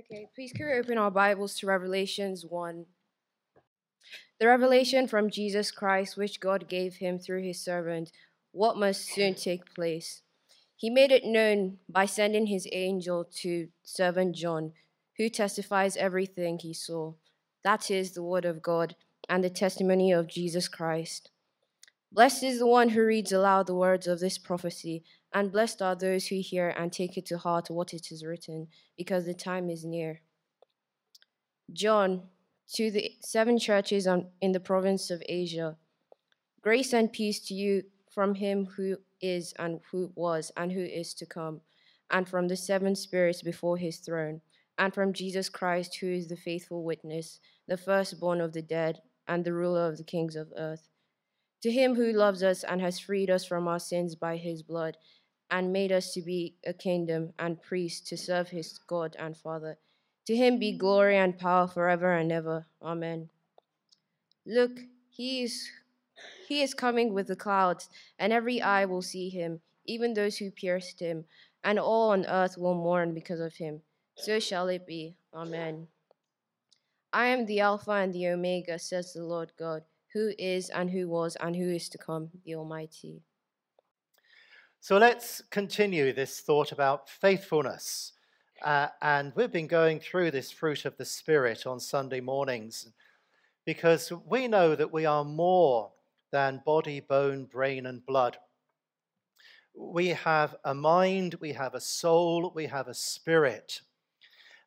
Okay, please can we open our Bibles to Revelations 1. The revelation from Jesus Christ, which God gave him through his servant, what must soon take place. He made it known by sending his angel to servant John, who testifies everything he saw. That is the word of God and the testimony of Jesus Christ. Blessed is the one who reads aloud the words of this prophecy, and blessed are those who hear and take it to heart what it is written, because the time is near. John, to the seven churches in the province of Asia, grace and peace to you from him who is and who was and who is to come, and from the seven spirits before his throne, and from Jesus Christ, who is the faithful witness, the firstborn of the dead, and the ruler of the kings of earth to him who loves us and has freed us from our sins by his blood, and made us to be a kingdom and priests to serve his God and Father. To him be glory and power forever and ever. Amen. Look, he is he is coming with the clouds, and every eye will see him, even those who pierced him, and all on earth will mourn because of him. So shall it be. Amen. I am the Alpha and the Omega, says the Lord God who is and who was and who is to come, the Almighty. So let's continue this thought about faithfulness. Uh, and we've been going through this fruit of the Spirit on Sunday mornings because we know that we are more than body, bone, brain, and blood. We have a mind, we have a soul, we have a spirit.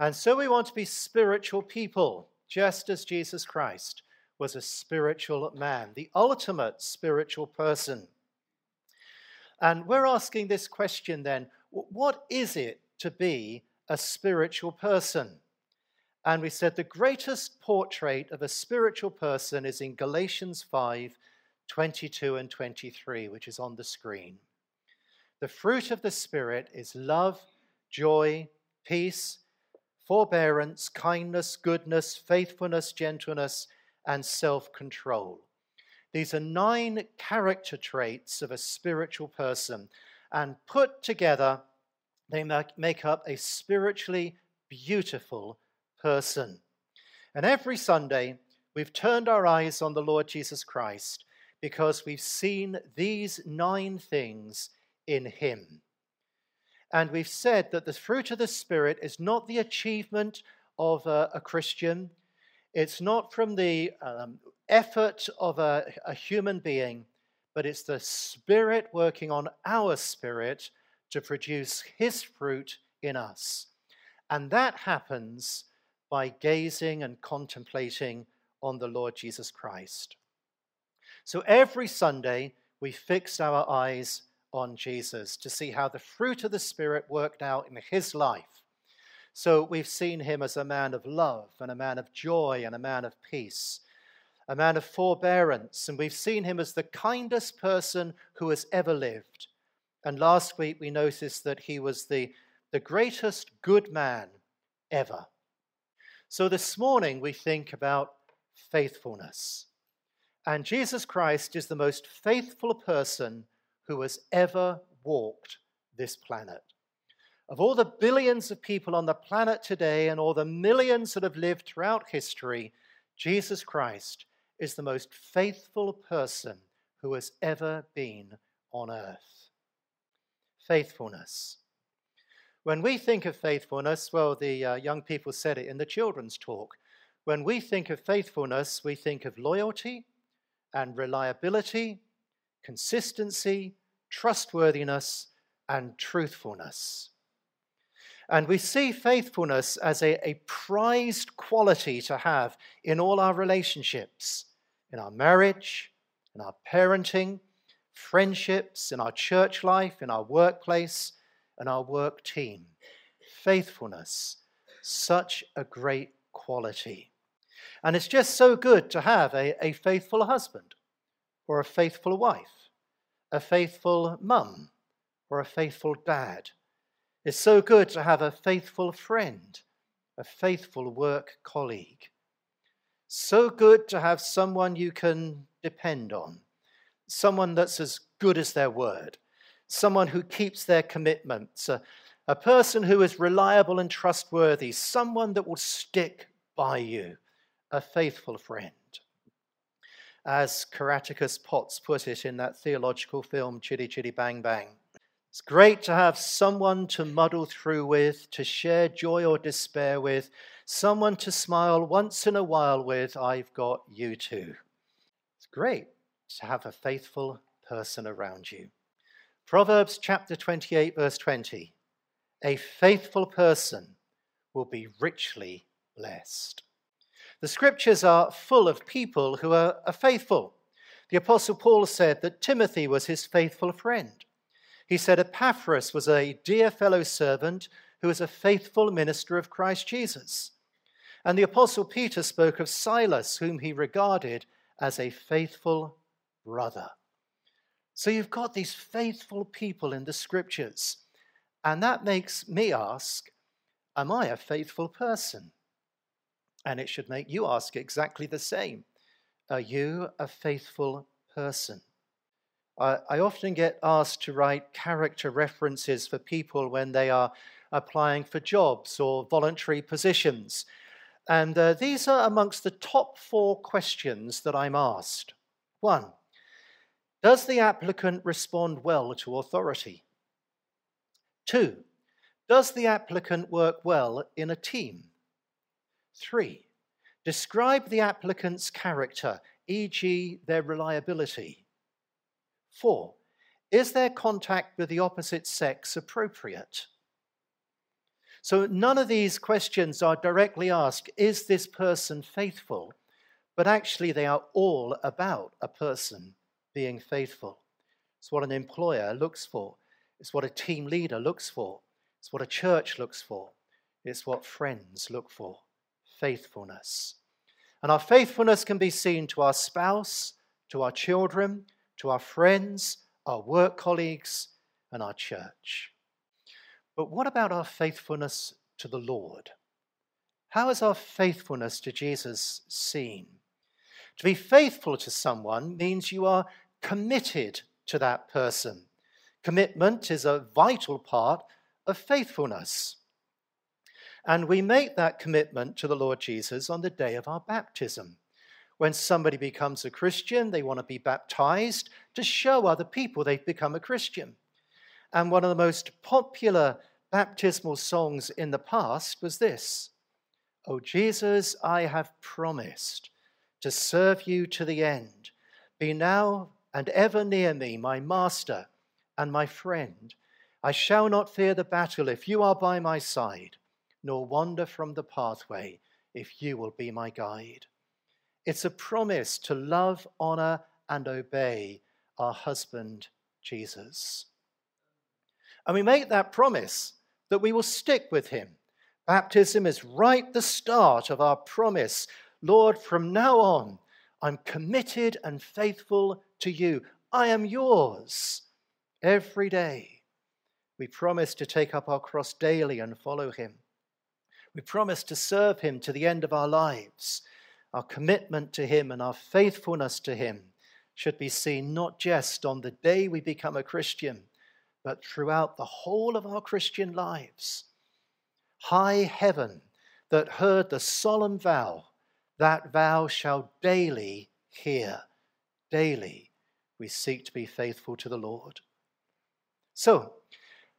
And so we want to be spiritual people, just as Jesus Christ was a spiritual man, the ultimate spiritual person. And we're asking this question then what is it to be a spiritual person? And we said the greatest portrait of a spiritual person is in Galatians 5 22 and 23, which is on the screen. The fruit of the Spirit is love, joy, peace, forbearance, kindness, goodness, faithfulness, gentleness and self control. These are nine character traits of a spiritual person, and put together, they make up a spiritually beautiful person. And every Sunday, we've turned our eyes on the Lord Jesus Christ because we've seen these nine things in Him. And we've said that the fruit of the Spirit is not the achievement of a, a Christian, it's not from the um, effort of a, a human being, but it's the Spirit working on our spirit to produce His fruit in us. And that happens by gazing and contemplating on the Lord Jesus Christ. So every Sunday, we fixed our eyes on Jesus to see how the fruit of the Spirit worked out in His life. So we've seen him as a man of love and a man of joy and a man of peace, a man of forbearance, and we've seen him as the kindest person who has ever lived. And last week we noticed that he was the, the greatest good man ever. So this morning we think about faithfulness. And Jesus Christ is the most faithful person who has ever walked this planet. Of all the billions of people on the planet today and all the millions that have lived throughout history, Jesus Christ is the most faithful person who has ever been on earth. Faithfulness. When we think of faithfulness, well, the uh, young people said it in the children's talk. When we think of faithfulness, we think of loyalty and reliability, consistency, trustworthiness, and truthfulness. And we see faithfulness as a, a prized quality to have in all our relationships, in our marriage, in our parenting, friendships, in our church life, in our workplace, and our work team. Faithfulness, such a great quality. And it's just so good to have a, a faithful husband, or a faithful wife, a faithful mum, or a faithful dad it's so good to have a faithful friend, a faithful work colleague. So good to have someone you can depend on, someone that's as good as their word, someone who keeps their commitments, a, a person who is reliable and trustworthy, someone that will stick by you, a faithful friend. As Caractacus Potts put it in that theological film, Chitty Chitty Bang Bang. It's great to have someone to muddle through with, to share joy or despair with, someone to smile once in a while with. I've got you too. It's great to have a faithful person around you. Proverbs chapter 28, verse 20 A faithful person will be richly blessed. The scriptures are full of people who are, faithful. The Apostle Paul said that Timothy was his faithful friend. He said Epaphras was a dear fellow servant who was a faithful minister of Christ Jesus. And the Apostle Peter spoke of Silas, whom he regarded as a faithful brother. So you've got these faithful people in the scriptures. And that makes me ask Am I a faithful person? And it should make you ask exactly the same Are you a faithful person? I often get asked to write character references for people when they are applying for jobs or voluntary positions. And uh, these are amongst the top four questions that I'm asked. One, does the applicant respond well to authority? Two, does the applicant work well in a team? Three, describe the applicant's character, e.g., their reliability. Four, is their contact with the opposite sex appropriate? So none of these questions are directly asked, is this person faithful? But actually, they are all about a person being faithful. It's what an employer looks for, it's what a team leader looks for, it's what a church looks for, it's what friends look for faithfulness. And our faithfulness can be seen to our spouse, to our children, to our friends, our work colleagues, and our church. But what about our faithfulness to the Lord? How is our faithfulness to Jesus seen? To be faithful to someone means you are committed to that person. Commitment is a vital part of faithfulness. And we make that commitment to the Lord Jesus on the day of our baptism. When somebody becomes a Christian, they want to be baptized to show other people they've become a Christian. And one of the most popular baptismal songs in the past was this Oh, Jesus, I have promised to serve you to the end. Be now and ever near me, my master and my friend. I shall not fear the battle if you are by my side, nor wander from the pathway if you will be my guide. It's a promise to love, honor, and obey our husband, Jesus. And we make that promise that we will stick with him. Baptism is right the start of our promise. Lord, from now on, I'm committed and faithful to you. I am yours every day. We promise to take up our cross daily and follow him. We promise to serve him to the end of our lives. Our commitment to Him and our faithfulness to Him should be seen not just on the day we become a Christian, but throughout the whole of our Christian lives. High heaven that heard the solemn vow, that vow shall daily hear. Daily we seek to be faithful to the Lord. So,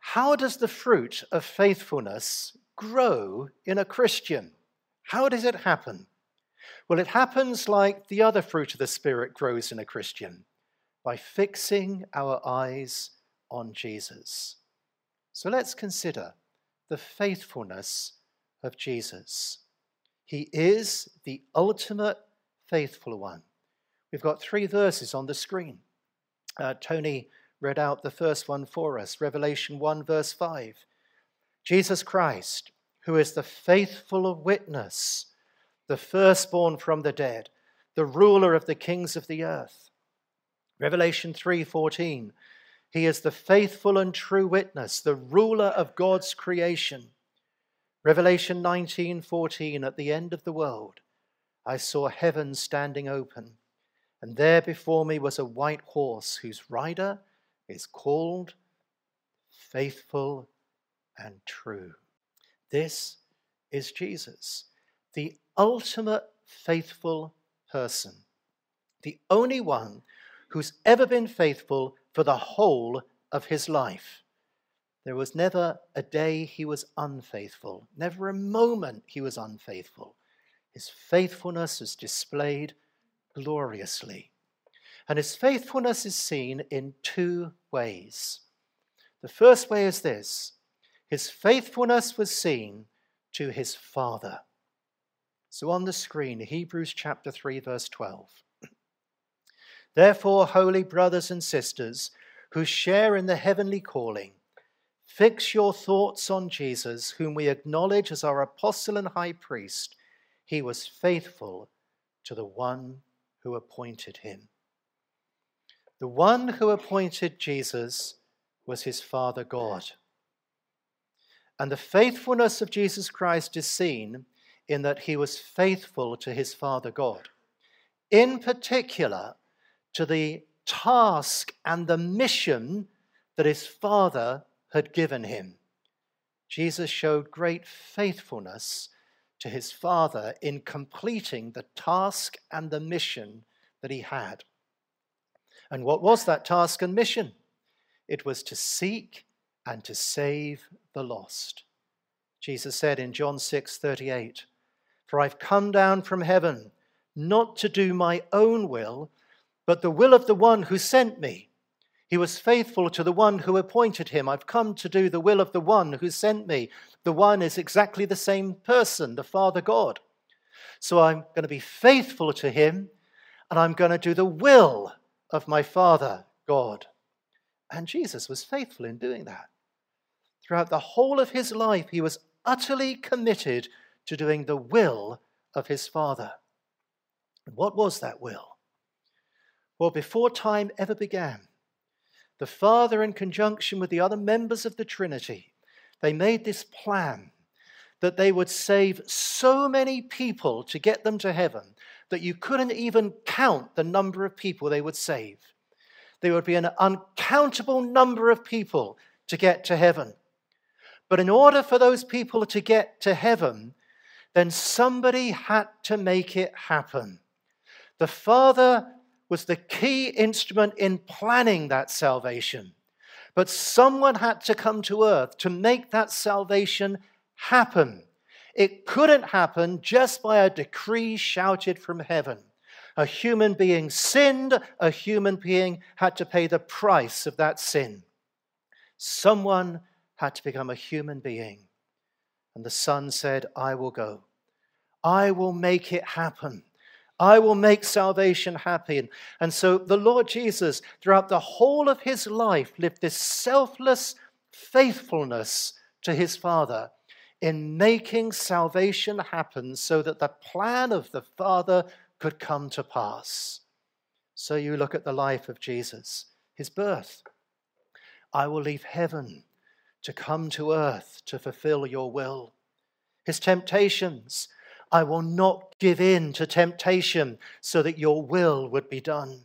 how does the fruit of faithfulness grow in a Christian? How does it happen? Well, it happens like the other fruit of the Spirit grows in a Christian by fixing our eyes on Jesus. So let's consider the faithfulness of Jesus. He is the ultimate faithful one. We've got three verses on the screen. Uh, Tony read out the first one for us Revelation 1, verse 5. Jesus Christ, who is the faithful witness the firstborn from the dead, the ruler of the kings of the earth. Revelation 3:14 He is the faithful and true witness, the ruler of God's creation. Revelation 19:14 At the end of the world I saw heaven standing open, and there before me was a white horse whose rider is called Faithful and true. This is Jesus, the ultimate faithful person, the only one who's ever been faithful for the whole of his life. There was never a day he was unfaithful, never a moment he was unfaithful. His faithfulness is displayed gloriously. And his faithfulness is seen in two ways. The first way is this his faithfulness was seen to his Father. So on the screen, Hebrews chapter 3, verse 12. Therefore, holy brothers and sisters who share in the heavenly calling, fix your thoughts on Jesus, whom we acknowledge as our apostle and high priest. He was faithful to the one who appointed him. The one who appointed Jesus was his Father God. And the faithfulness of Jesus Christ is seen in that he was faithful to his Father God. In particular, to the task and the mission that his Father had given him. Jesus showed great faithfulness to his Father in completing the task and the mission that he had. And what was that task and mission? It was to seek and to save the lost. Jesus said in John 6 38, For I've come down from heaven not to do my own will, but the will of the one who sent me. He was faithful to the one who appointed him. I've come to do the will of the one who sent me. The one is exactly the same person, the Father God. So I'm going to be faithful to him, and I'm going to do the will of my Father, God. And Jesus was faithful in doing that. Throughout the whole of his life, he was utterly committed to doing the will of his Father. And what was that will? Well, before time ever began, the Father, in conjunction with the other members of the Trinity, they made this plan that they would save so many people to get them to heaven that you couldn't even count the number of people they would save. There would be an uncountable number of people to get to heaven. But in order for those people to get to heaven, then somebody had to make it happen. The Father was the key instrument in planning that salvation. But someone had to come to earth to make that salvation happen. It couldn't happen just by a decree shouted from heaven. A human being sinned, a human being had to pay the price of that sin. Someone had to become a human being. And the Son said, I will go. I will make it happen. I will make salvation happen. And so the Lord Jesus, throughout the whole of his life, lived this selfless faithfulness to his Father in making salvation happen so that the plan of the Father could come to pass. So you look at the life of Jesus, his birth. I will leave heaven to come to earth to fulfill your will. His temptations, I will not give in to temptation so that your will would be done.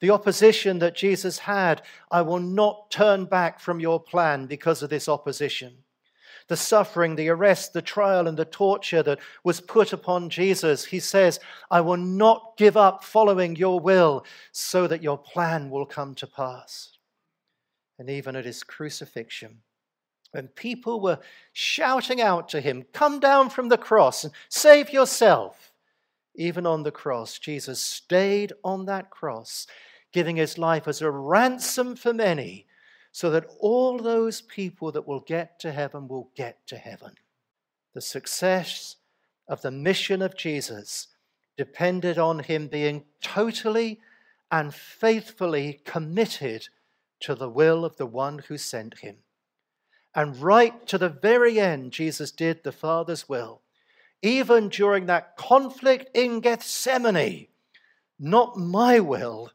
The opposition that Jesus had, I will not turn back from your plan because of this opposition the suffering, the arrest, the trial, and the torture that was put upon Jesus, he says, I will not give up following your will so that your plan will come to pass. And even at his crucifixion, when people were shouting out to him, Come down from the cross and save yourself, even on the cross, Jesus stayed on that cross, giving his life as a ransom for many so that all those people that will get to heaven will get to heaven. The success of the mission of Jesus depended on him being totally and faithfully committed to the will of the one who sent him. And right to the very end, Jesus did the Father's will. Even during that conflict in Gethsemane, not my will,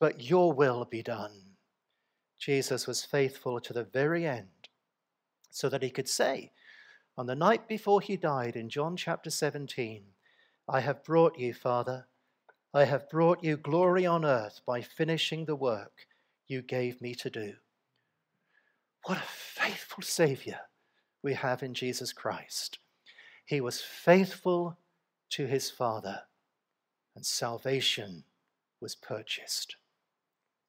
but your will be done. Jesus was faithful to the very end so that he could say, on the night before he died in John chapter 17, I have brought you, Father, I have brought you glory on earth by finishing the work you gave me to do. What a faithful Savior we have in Jesus Christ. He was faithful to his Father, and salvation was purchased.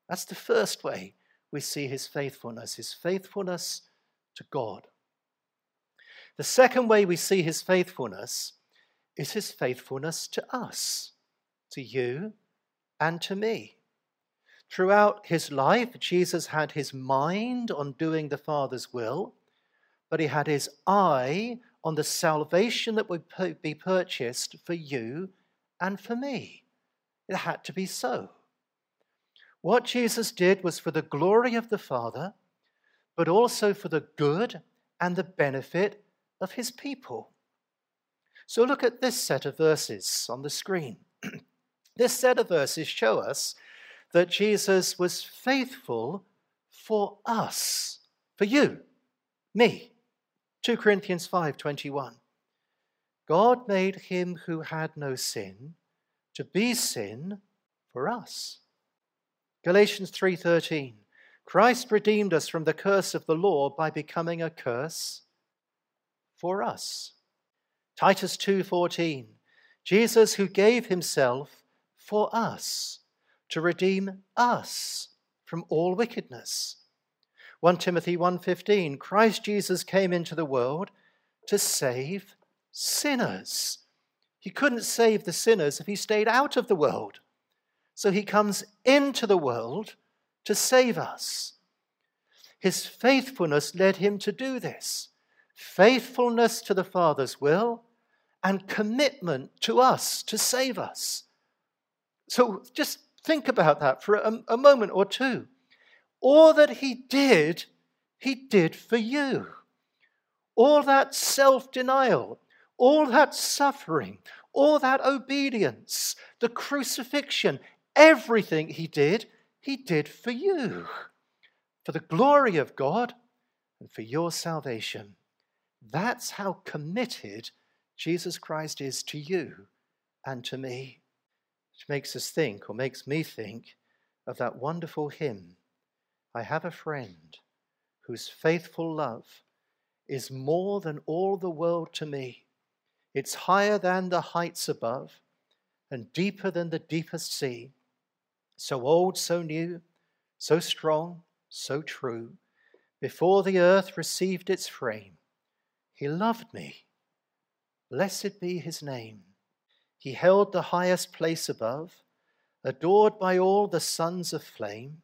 That's the first way we see his faithfulness, his faithfulness to God. The second way we see his faithfulness is his faithfulness to us, to you and to me. Throughout his life, Jesus had his mind on doing the Father's will, but he had his eye on the salvation that would be purchased for you and for me. It had to be so. What Jesus did was for the glory of the Father, but also for the good and the benefit of his people. So look at this set of verses on the screen. this set of verses show us that Jesus was faithful for us, for you, me. 2 Corinthians 5:21. God made him who had no sin to be sin for us. Galatians 3:13. Christ redeemed us from the curse of the law by becoming a curse for us. Titus 2:14 Jesus who gave himself for us to redeem us from all wickedness. 1 Timothy 1:15 Christ Jesus came into the world to save sinners. He couldn't save the sinners if he stayed out of the world. So he comes into the world to save us. His faithfulness led him to do this faithfulness to the Father's will, and commitment to us to save us. So just think about that for a, a moment or two. All that he did, he did for you. All that self denial, all that suffering, all that obedience, the crucifixion, everything he did, he did for you, for the glory of God and for your salvation. That's how committed Jesus Christ is to you and to me. Which makes us think, or makes me think, of that wonderful hymn I have a friend whose faithful love is more than all the world to me. It's higher than the heights above and deeper than the deepest sea. So old, so new, so strong, so true, before the earth received its frame he loved me. Blessed be his name. He held the highest place above, adored by all the sons of flame.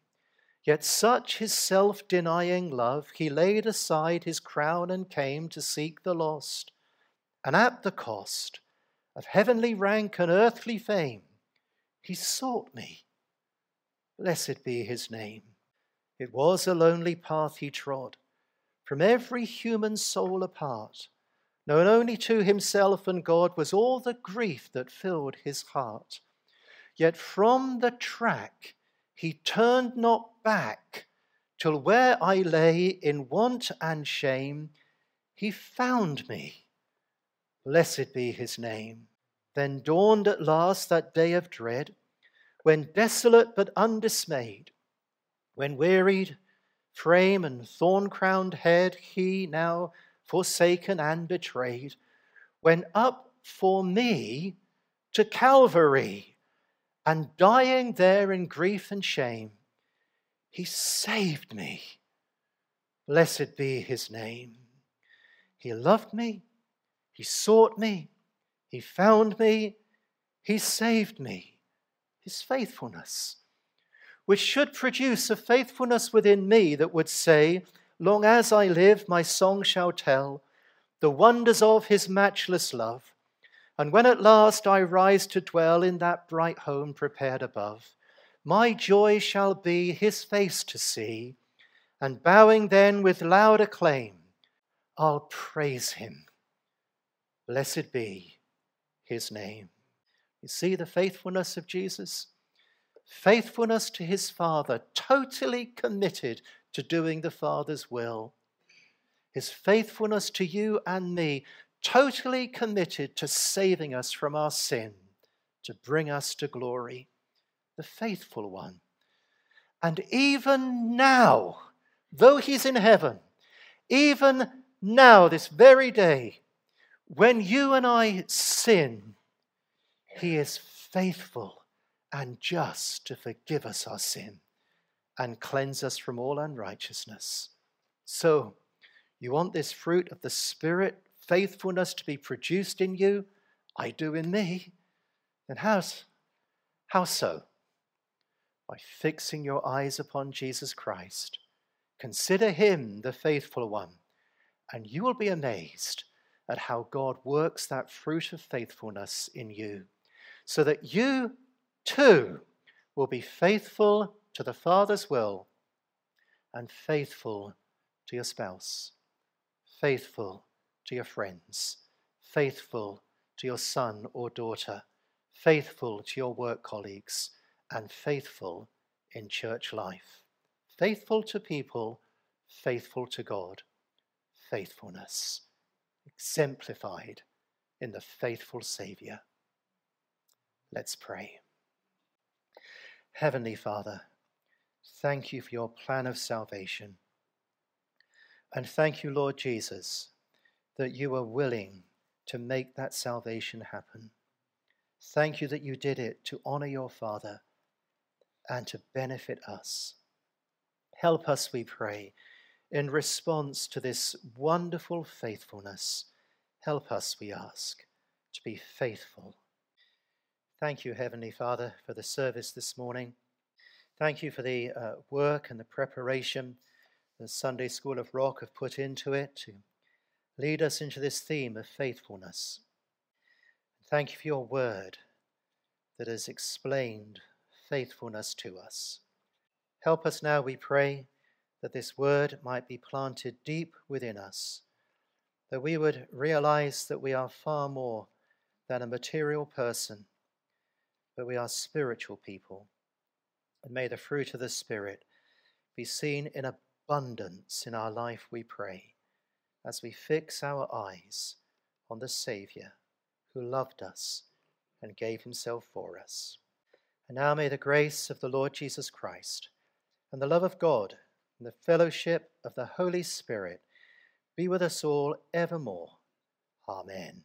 Yet such his self denying love, he laid aside his crown and came to seek the lost. And at the cost of heavenly rank and earthly fame, he sought me. Blessed be his name. It was a lonely path he trod from every human soul apart, known only to himself and God, was all the grief that filled his heart. Yet from the track he turned not back, till where I lay in want and shame, he found me. Blessed be his name. Then dawned at last that day of dread, when desolate but undismayed, when wearied, frame and thorn crowned head he now forsaken and betrayed, went up for me to Calvary, and dying there in grief and shame, he saved me. Blessed be his name. He loved me, he sought me, he found me, he saved me. His faithfulness which should produce a faithfulness within me that would say, Long as I live, my song shall tell the wonders of his matchless love. And when at last I rise to dwell in that bright home prepared above, my joy shall be his face to see, and bowing then with loud acclaim, I'll praise him. Blessed be his name. You see the faithfulness of Jesus? faithfulness to his Father, totally committed to doing the Father's will. His faithfulness to you and me, totally committed to saving us from our sin, to bring us to glory. The faithful one. And even now, though he's in heaven, even now, this very day, when you and I sin, He is faithful and just to forgive us our sin and cleanse us from all unrighteousness. So, you want this fruit of the Spirit, faithfulness to be produced in you? I do in me. Then how's, how so? By fixing your eyes upon Jesus Christ. Consider him the faithful one, and you will be amazed at how God works that fruit of faithfulness in you, so that you too will be faithful to the Father's will and faithful to your spouse, faithful to your friends, faithful to your son or daughter, faithful to your work colleagues, and faithful in church life. Faithful to people, faithful to God. Faithfulness exemplified in the faithful Saviour. Let's pray. Heavenly Father, thank you for your plan of salvation. And thank you, Lord Jesus, that you are willing to make that salvation happen. Thank you that you did it to honor your Father and to benefit us. Help us, we pray, in response to this wonderful faithfulness. Help us, we ask, to be faithful. Thank you, Heavenly Father, for the service this morning. Thank you for the uh, work and the preparation the Sunday School of Rock have put into it to lead us into this theme of faithfulness. Thank you for your word that has explained faithfulness to us. Help us now, we pray, that this word might be planted deep within us, that we would realize that we are far more than a material person, but we are spiritual people. And may the fruit of the Spirit be seen in abundance in our life, we pray as we fix our eyes on the Saviour who loved us and gave himself for us. And now may the grace of the Lord Jesus Christ and the love of God and the fellowship of the Holy Spirit be with us all evermore. Amen.